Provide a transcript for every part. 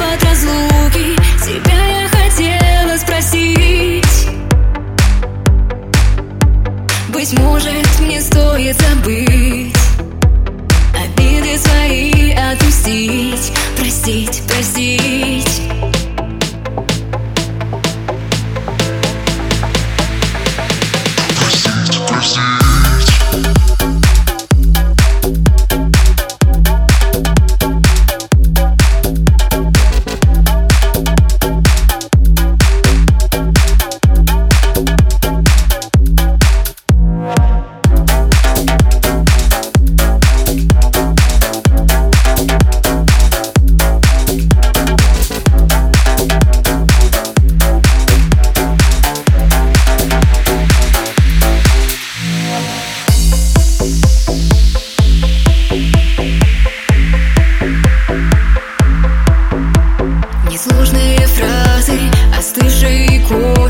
от разлуки. Тебя я хотела спросить. Быть может, мне стоит забыть. Обиды свои отпустить. Простить, простить.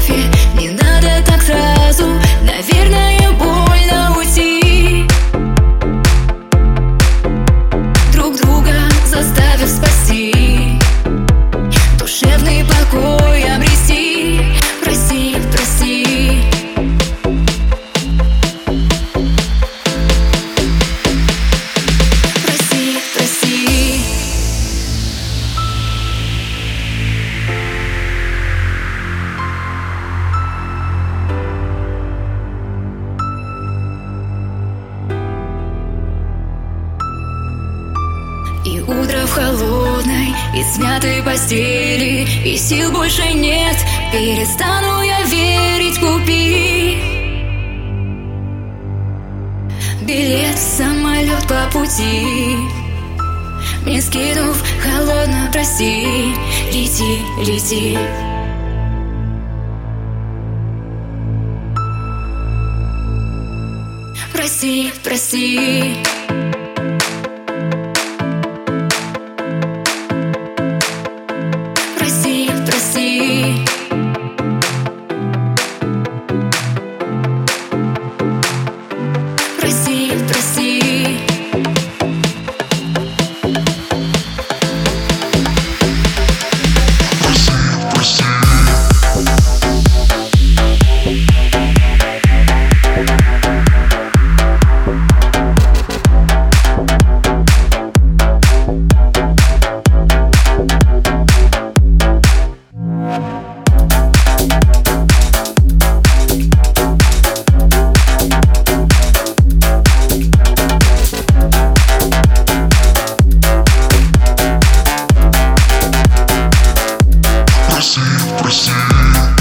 you и смятой постели И сил больше нет, перестану я верить, купи. Билет в самолет по пути. Мне скинув холодно, прости. Лети, лети. Прости, прости Yeah.